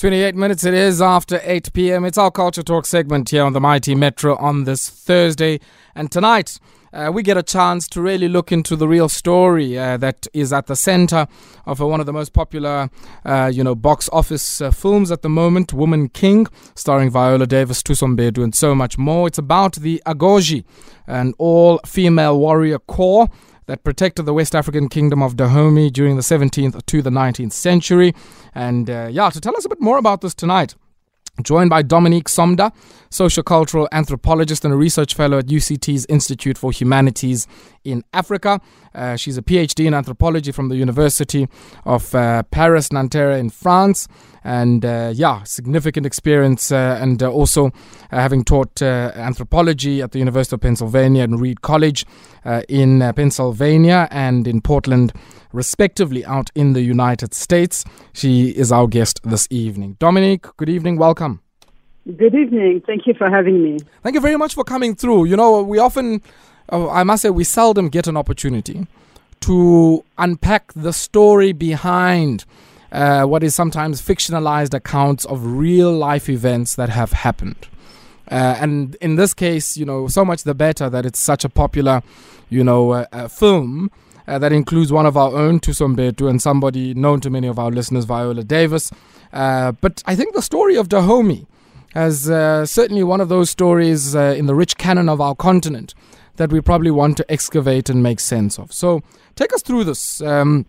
28 minutes it is after 8 p.m. It's our Kulture Talk segment here on the Mighty Metro on this Thursday. And tonight, uh, we get a chance to really look into the real story uh, that is at the center of uh, one of the most popular, uh, you know, box office uh, films at the moment, Woman King, starring Viola Davis, Mbedu, and so much more. It's about the Agojie, an all-female warrior corps that protected the West African kingdom of Dahomey during the 17th to the 19th century. And uh, yeah, to tell us a bit more about this tonight, joined by Dominique Somda, sociocultural anthropologist and a research fellow at UCT's Institute for Humanities in Africa. Uh, she's a PhD in anthropology from the University of uh, Paris Nanterre in France. And uh, yeah, significant experience, uh, and uh, also uh, having taught anthropology at the University of Pennsylvania and Reed College in Pennsylvania and in Portland, respectively, out in the United States. She is our guest this evening. Dominique, good evening, welcome. Good evening. Thank you for having me. Thank you very much for coming through. You know, we often, uh, I must say, we seldom get an opportunity to unpack the story behind uh, what is sometimes fictionalized accounts of real life events that have happened. Uh, and in this case, you know, so much the better that it's such a popular, you know, uh, uh film uh, that includes one of our own, Thuso Mbedu, and somebody known to many of our listeners, Viola Davis. Uh, but I think the story of Dahomey as certainly one of those stories in the rich canon of our continent that we probably want to excavate and make sense of. So take us through this. Um,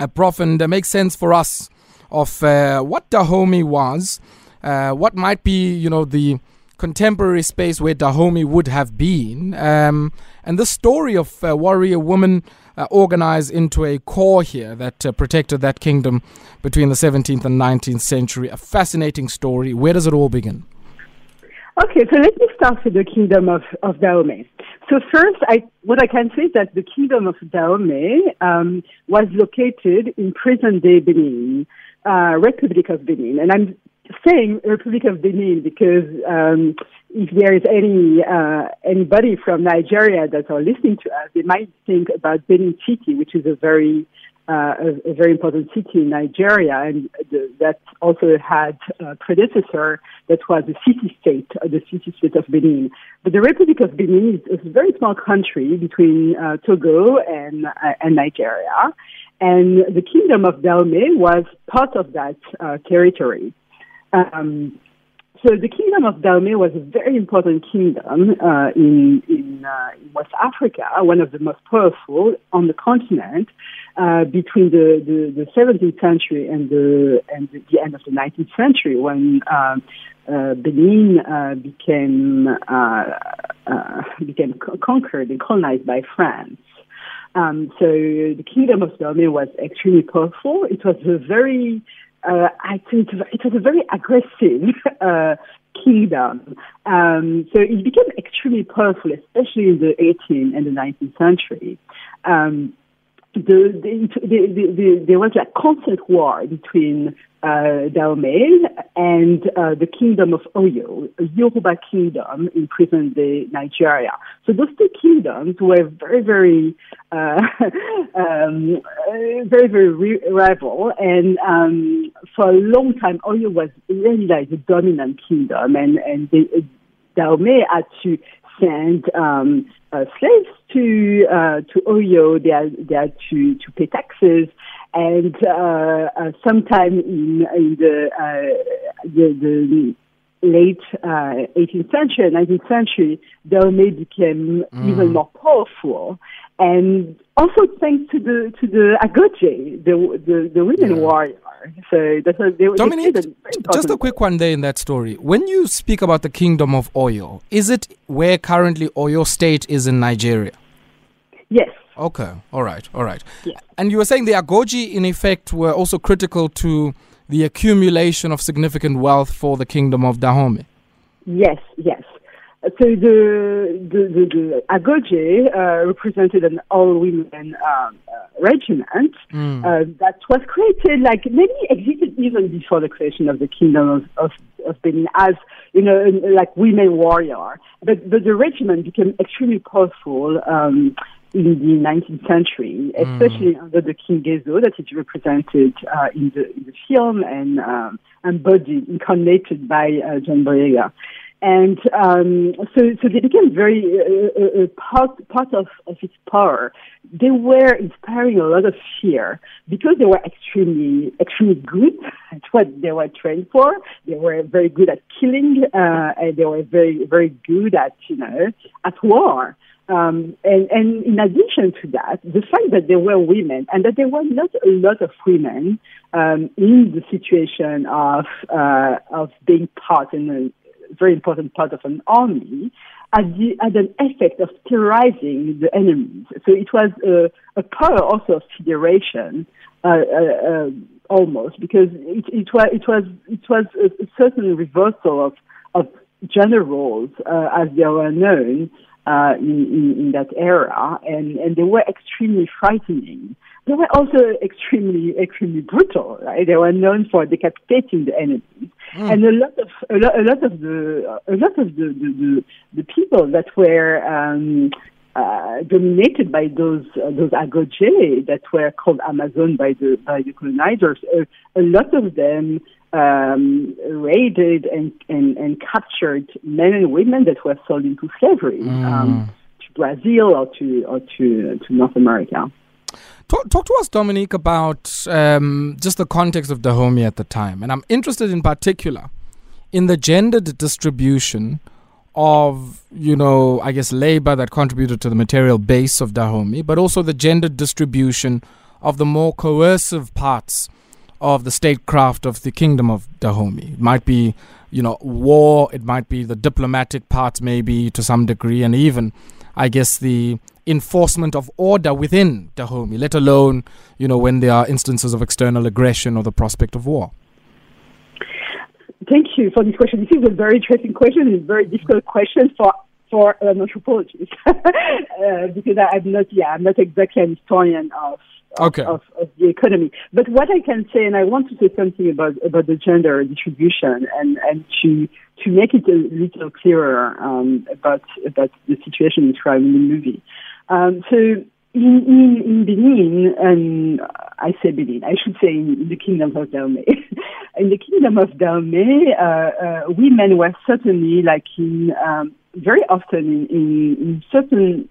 uh, Prof, and uh, make sense for us of uh, what Dahomey was, uh, what might be, you know, the contemporary space where Dahomey would have been, um, and the story of a warrior woman uh, organized into a corps here that uh, protected that kingdom between the 17th and 19th century. A fascinating story. Where does it all begin? Okay, so let me start with the kingdom of, of Dahomey. So first, I, what I can say is that the kingdom of Dahomey um, was located in present-day Benin, uh, Republic of Benin. And I'm saying Republic of Benin because um, if there is any uh, anybody from Nigeria that are listening to us, they might think about Benin City, which is a very uh, a, a, very important city in Nigeria, and that also had a predecessor that was the city state, uh, the city state of Benin. But the Republic of Benin is, a very small country between uh, Togo and, uh, and Nigeria, and the Kingdom of Dahomey was part of that uh, territory. Um, so the kingdom of Dahomey was a very important kingdom uh, in, in, uh, West Africa, one of the most powerful on the continent uh, between the, the, the, 17th century and the, and the end of the 19th century when um, uh, Benin uh, became, uh, became conquered and colonized by France. Um, so the kingdom of Dahomey was extremely powerful. It was a very uh, I think it was a very aggressive uh, kingdom. Um, so it became extremely powerful, especially in the 18th and the 19th century. Um, the, the, the, there was a constant war between uh, and uh, the kingdom of Oyo, a Yoruba kingdom in present day Nigeria. So those two kingdoms were very, very, uh, um, very, very rival. And um, for a long time, Oyo was really like the dominant kingdom, and and the, Dahomey had to send um, uh, slaves to uh, to Oyo. They had, they had to to pay taxes and uh, uh, sometime in, in the, uh, the, the late uh, 18th century, 19th century, the Dahomey became mm. even more powerful, and also thanks to the to the Agojie, the the, the women yeah. warrior. So that's a, they, Dominique, they just a quick one there in that story. When you speak about the kingdom of Oyo, is it where currently Oyo State is in Nigeria? Yes. Okay. All right. All right. Yeah. And you were saying the Agojie, in effect, were also critical to the accumulation of significant wealth for the kingdom of Dahomey. Yes. Yes. So the the, the, the Agojie uh, represented an all-women um, uh, regiment mm. uh, that was created, like maybe existed even before the creation of the kingdom of, of, of Benin as you know, like women warrior. But, but the regiment became extremely powerful um, in the 19th century, hmm. especially mm. under the King Gezo that is represented uh, in, the, in the film and um, embodied, incarnated by uh, John Boyega. And um, so, so they became very uh, uh, uh, part part of, of its power. They were inspiring a lot of fear because they were extremely extremely good at what they were trained for. They were very good at killing, uh, and they were very very good at you know at war. Um, and, and in addition to that, the fact that there were women and that there were not a lot of women um, in the situation of uh, of being part in a very important part of an army, had, the, had an effect of terrorizing the enemies. So it was a, a power also of federation, uh, uh, uh, almost, because it, it, was, it, was, it was a, certain reversal of, of gender roles uh, as they were known uh, in, in, in, that era, and, and they were extremely frightening. They were also extremely, extremely brutal. Right? They were known for decapitating the enemies, mm. and a lot of a lot, a lot of the a lot of the the, the, the people that were um, uh, dominated by those uh, those Agojie that were called Amazon by the by the colonizers. Uh, a lot of them um, raided and, and, and captured men and women that were sold into slavery mm. um, to Brazil or to or to to North America. Talk, talk to us, Dominique, about um, just the context of Dahomey at the time, and I'm interested in particular in the gendered distribution of you know I guess labor that contributed to the material base of Dahomey, but also the gendered distribution of the more coercive parts of the statecraft of the kingdom of Dahomey. It might be, you know, war, it might be the diplomatic parts, maybe to some degree, and even, I guess, the enforcement of order within Dahomey, let alone, you know, when there are instances of external aggression or the prospect of war. Thank you for this question. This is a very interesting question. It's a very difficult question for for an anthropologist uh, because I, am not, yeah, I'm not exactly an historian of okay. of, of, the economy. But what I can say, and I want to say something about about the gender distribution, and and to to make it a little clearer um, about about the situation described in the movie. Um, so in, in, in Benin, and I say Benin, I should say in, in the kingdom of Dahomey. in the kingdom of Dahomey, uh, uh, women were certainly like in um, very often in, in, in certain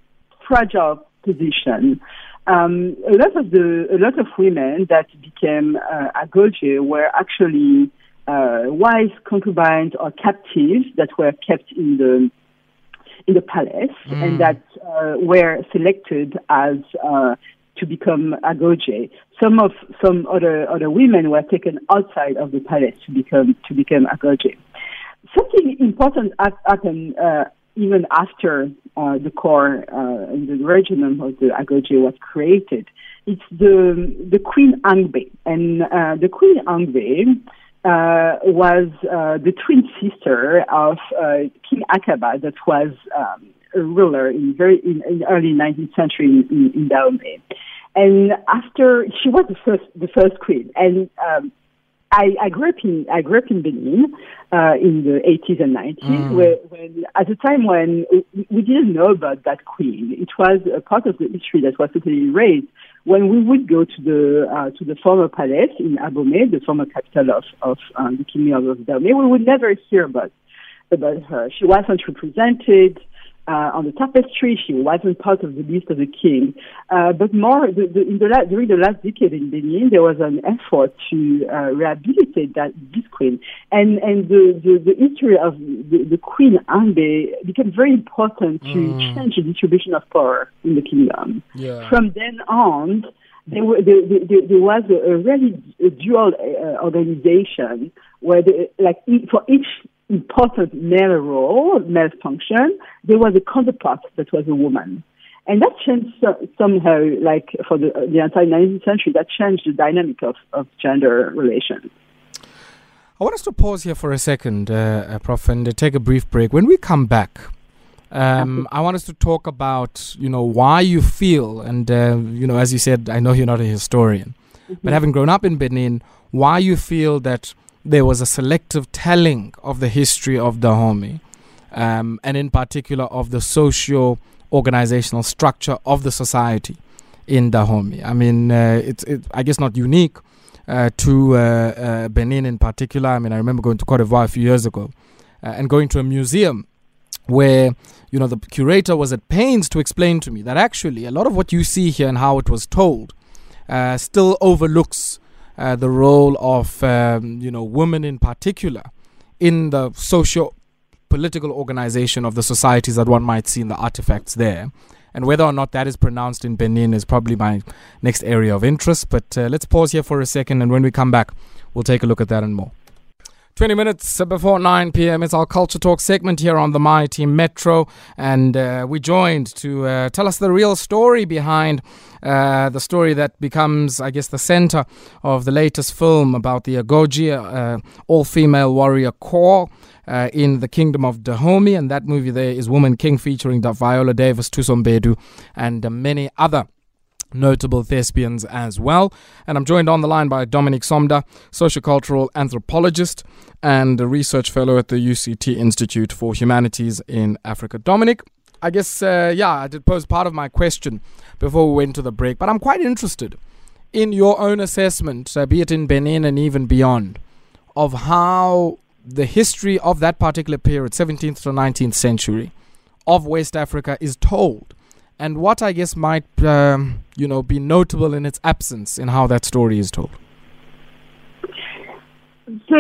fragile position. Um, a lot of the a lot of women that became uh, Agojie were actually uh, wives, concubines, or captives that were kept in the in the palace mm. and that uh, were selected as uh, to become Agojie. Some of some other other women were taken outside of the palace to become to become Agojie. Something important happened uh, even after uh, the core uh, and the regimen of the Agojie was created. It's the the Queen Hangbe, and uh, the Queen Hangbe uh, was uh, the twin sister of uh, King Akaba, that was um, a ruler in very in, in early 19th century in, in, in Dahomey. And after she was the first the first queen, and um, I, I grew up in I grew up in Benin uh, in the 80s and 90s, mm. where, when at a time when we didn't know about that queen. It was a part of the history that was totally erased. When we would go to the uh, to the former palace in Abomey, the former capital of of um, the kingdom of Dahomey, we would never hear about about her. She wasn't represented uh, on the tapestry. She wasn't part of the list of the king. Uh, but more, the, the, in the la- during the last decade in Benin, there was an effort to uh, rehabilitate that this queen. And, and the, the, the history of the, the Queen Hangbe became very important to mm. change the distribution of power in the kingdom. Yeah. From then on, there, were, there, there, there was a, a really a dual uh, organization where, the, like, for each important male role, male function, there was a counterpart that was a woman. And that changed somehow, like for the, the entire 19th century, that changed the dynamic of, of gender relations. I want us to pause here for a second, uh, uh, Prof, and take a brief break. When we come back, um, I want us to talk about, you know, why you feel, and uh, you know, as you said, I know you're not a historian, mm-hmm. but having grown up in Benin, why you feel that there was a selective telling of the history of Dahomey, um, and in particular of the socio organizational structure of the society in Dahomey. I mean, uh, it's it, I guess not unique uh, to uh, uh, Benin in particular. I mean, I remember going to Cote d'Ivoire a few years ago uh, and going to a museum where you know the curator was at pains to explain to me that actually a lot of what you see here and how it was told uh, still overlooks uh, the role of um, you know women in particular in the social political organization of the societies that one might see in the artifacts there. And whether or not that is pronounced in Benin is probably my next area of interest. But uh, let's pause here for a second, and when we come back, we'll take a look at that and more. 20 minutes before 9 p.m. It's our Kulture Talk segment here on the Mighty Metro. And uh, we joined to uh, tell us the real story behind uh, the story that becomes, I guess, the center of the latest film about the Agojie, uh, all female warrior corps. Uh, in the Kingdom of Dahomey, and that movie there is Woman King featuring Viola Davis, Thuso Mbedu, and uh, many other notable thespians as well. And I'm joined on the line by Dominique Somda, sociocultural anthropologist and a research fellow at the UCT Institute for Humanities in Africa. Dominique, I guess, uh, yeah, I did pose part of my question before we went to the break, but I'm quite interested in your own assessment, uh, be it in Benin and even beyond, of how the history of that particular period, 17th to 19th century, of West Africa is told and what I guess might um, you know be notable in its absence in how that story is told. So,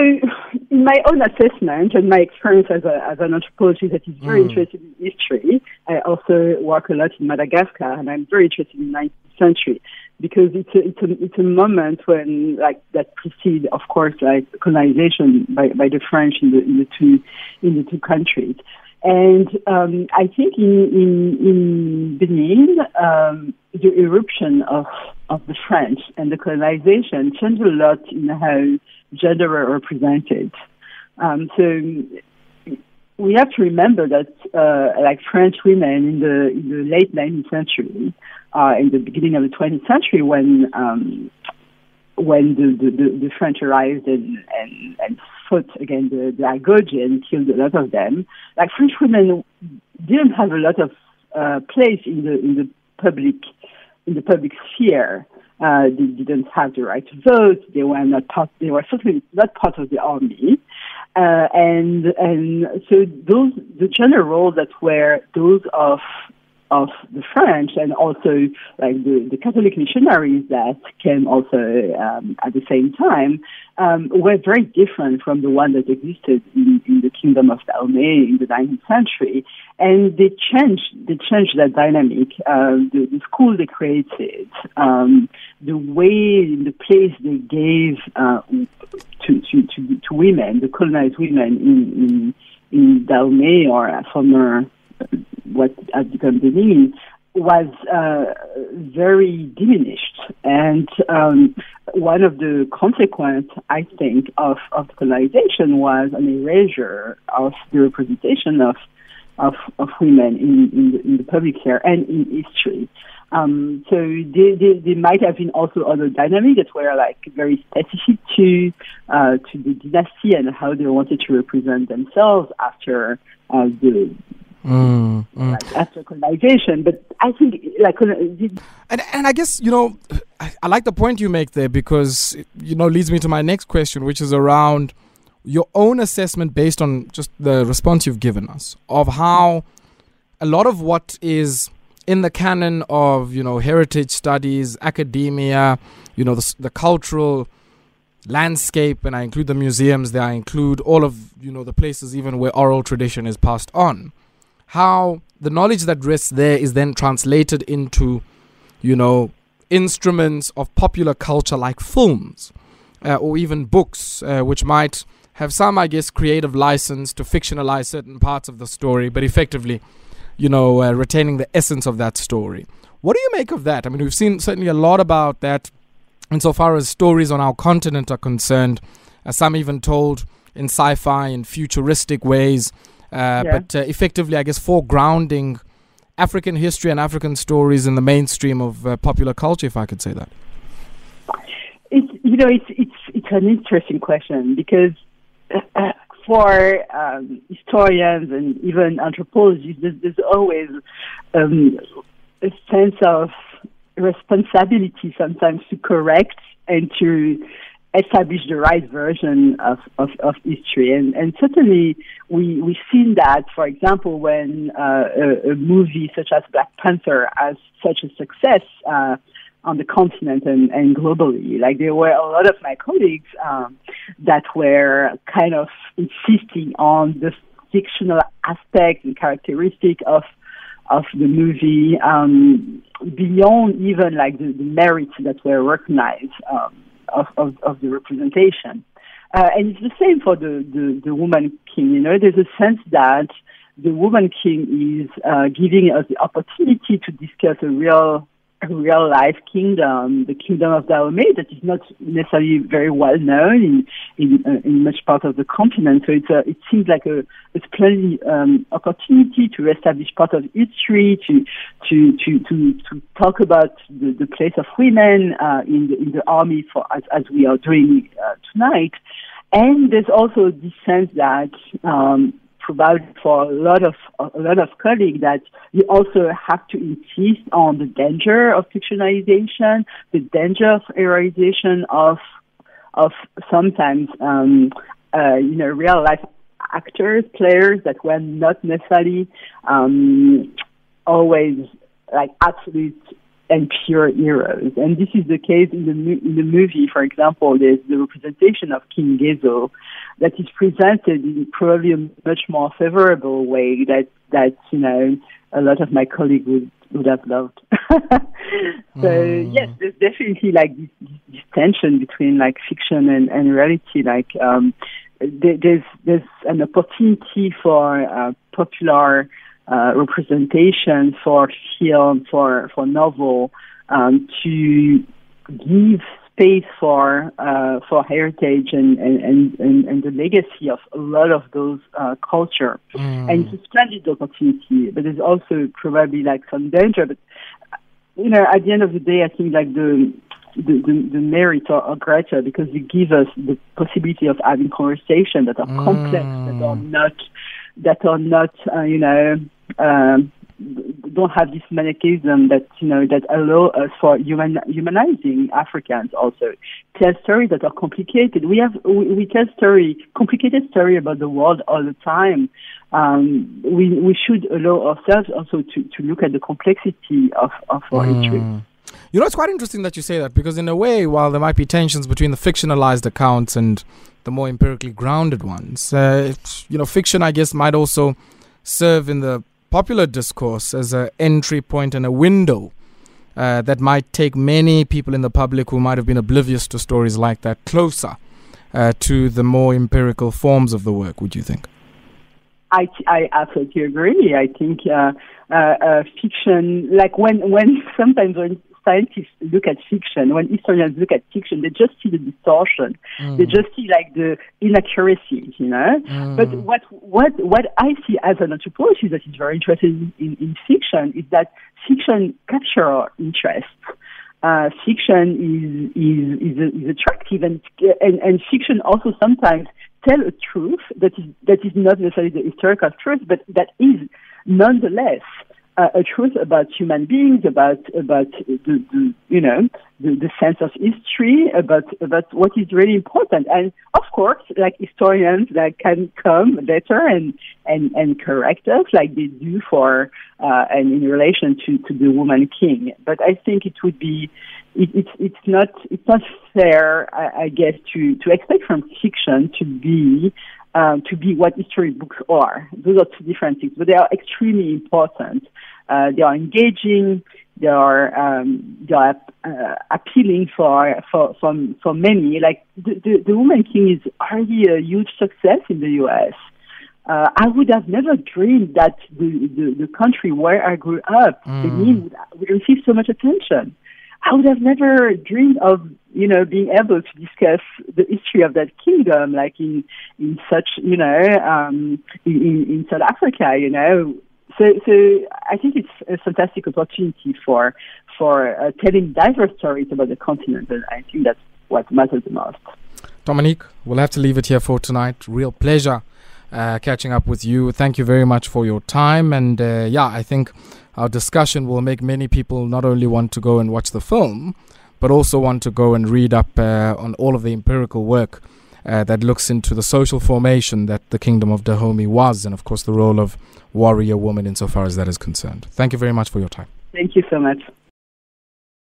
in my own assessment and my experience as, a, as an anthropologist that is very mm. interested in history, I also work a lot in Madagascar, and I'm very interested in the 19th century because it's a, it's a, it's a moment when like that precedes, of course, like colonization by, by the French in the in the two in the two countries. And um, I think in, in, in Benin, um, the eruption of, of the French and the colonization changed a lot in how gender were represented. Um, so we have to remember that, uh, like French women in the, in the late 19th century, uh, in the beginning of the 20th century, when um, when the, the, the, the French arrived and, and, and fought against the, the Agojie and killed a lot of them. Like French women didn't have a lot of uh, place in the in the public in the public sphere. Uh, they didn't have the right to vote. They were not part. They were certainly not part of the army. Uh, and and so those the general that were those of of the French and also like the, the Catholic missionaries that came also um, at the same time um, were very different from the one that existed in, in the Kingdom of Dahomey in the 19th century, and they changed they changed that dynamic. Uh, the, the school they created, um, the way, the place they gave uh, to, to, to to women, the colonized women in in, in Dahomey or former what has become Benin was uh, very diminished. And um, one of the consequences, I think, of, of colonization was an erasure of the representation of of, of women in, in, the, in the public sphere and in history. Um, so there, might have been also other dynamics that were like very specific to uh, to the dynasty and how they wanted to represent themselves after uh, the Mm, mm. Like after colonization. But I think, like, and and I guess you know, I, I, like the point you make there because it, you know leads me to my next question, which is around your own assessment based on just the response you've given us of how a lot of what is in the canon of you know heritage studies, academia, you know the, the cultural landscape, and I include the museums there. I include all of you know the places even where oral tradition is passed on how the knowledge that rests there is then translated into, you know, instruments of popular culture like films uh, or even books, uh, which might have some, I guess, creative license to fictionalize certain parts of the story, but effectively, you know, uh, retaining the essence of that story. What do you make of that? I mean, we've seen certainly a lot about that insofar as stories on our continent are concerned, some even told in sci fi and futuristic ways. Uh, yeah. But uh, effectively, I guess, foregrounding African history and African stories in the mainstream of uh, popular culture, if I could say that. It's you know it's it's it's an interesting question because for um, historians and even anthropologists, there's, there's always um, a sense of responsibility sometimes to correct and to establish the right version of, of, of history. And, and certainly we, we've seen that, for example, when uh, a, a, movie such as Black Panther has such a success uh, on the continent and, and globally. Like there were a lot of my colleagues um, that were kind of insisting on the fictional aspect and characteristic of of the movie um, beyond even like the, the merits that were recognized um, of, of, of, the representation. Uh, and it's the same for the, the, the woman king. You know, there's a sense that the woman king is uh, giving us the opportunity to discuss a real real life kingdom, the kingdom of Dahomey, that is not necessarily very well known in in, uh, in much part of the continent. So it's a, it seems like a, a splendid um, opportunity to establish part of history, to to to to, to talk about the, the place of women uh, in the in the army for as as we are doing uh, tonight. And there's also this sense that um, provided for a lot of a lot of colleagues that you also have to insist on the danger of fictionalization, the danger of heroization of of sometimes um, uh, you know real life actors, players that were not necessarily um, always like absolute and pure heroes. And this is the case in the, in the movie, for example, there's the representation of King Ghezo that is presented in probably a much more favorable way that, that you know, a lot of my colleagues would, would have loved. so, mm. yes, there's definitely like this, this, tension between like fiction and, and reality. Like, um, there's, there's an opportunity for uh, popular uh, representation for film, for for novel, um, to give space for uh, for heritage and, and, and, and, the legacy of a lot of those uh, culture. Mm. And it's a splendid opportunity, but there's also probably like some danger. But you know, at the end of the day, I think like the the, the, the merits are, are, greater because they give us the possibility of having conversations that are mm. complex, that are not that are not uh, you know um, don't have this manichaeism that you know that allow us for human, humanizing Africans also tell stories that are complicated. We have we, we tell story complicated story about the world all the time. Um, we we should allow ourselves also to, to look at the complexity of, of our mm. history. You know, it's quite interesting that you say that because, in a way, while there might be tensions between the fictionalized accounts and the more empirically grounded ones, uh, you know, fiction, I guess, might also serve in the popular discourse as an entry point and a window uh, that might take many people in the public who might have been oblivious to stories like that closer uh, to the more empirical forms of the work, would you think? I, I absolutely agree. I think uh, uh, uh fiction, like when, when sometimes when scientists look at fiction, when historians look at fiction, they just see the distortion. Mm. They just see like the inaccuracies, you know. Mm. But what what what I see as an anthropologist that is very interested in, in, in fiction is that fiction captures our interest. Uh, fiction is is is, is attractive and, and and fiction also sometimes tell a truth that is that is not necessarily the historical truth, but that is nonetheless a truth about human beings, about about the, the you know the, the, sense of history, about about what is really important. And of course, like historians that can come later and and and correct us, like they do for uh, and in relation to to the woman king. But I think it would be it, it's it's not it's not fair, I, I guess, to to expect from fiction to be um, to be what history books are. Those are two different things, but they are extremely important. Uh, they are engaging. They are um, they are uh, appealing for for for for many. Like the, the, the Woman King is already a huge success in the U.S. Uh, I would have never dreamed that the, the, the country where I grew up, mm. Benin, would, would receive so much attention. I would have never dreamed of, you know, being able to discuss the history of that kingdom, like in in such, you know, um, in, in South Africa, you know. So, so I think it's a fantastic opportunity for for uh, telling diverse stories about the continent, and I think that's what matters the most. Dominique, we'll have to leave it here for tonight. Real pleasure uh, catching up with you. Thank you very much for your time. And uh, yeah, I think our discussion will make many people not only want to go and watch the film, but also want to go and read up uh, on all of the empirical work uh, that looks into the social formation that the kingdom of Dahomey was, and of course the role of warrior woman insofar as that is concerned. Thank you very much for your time. Thank you so much.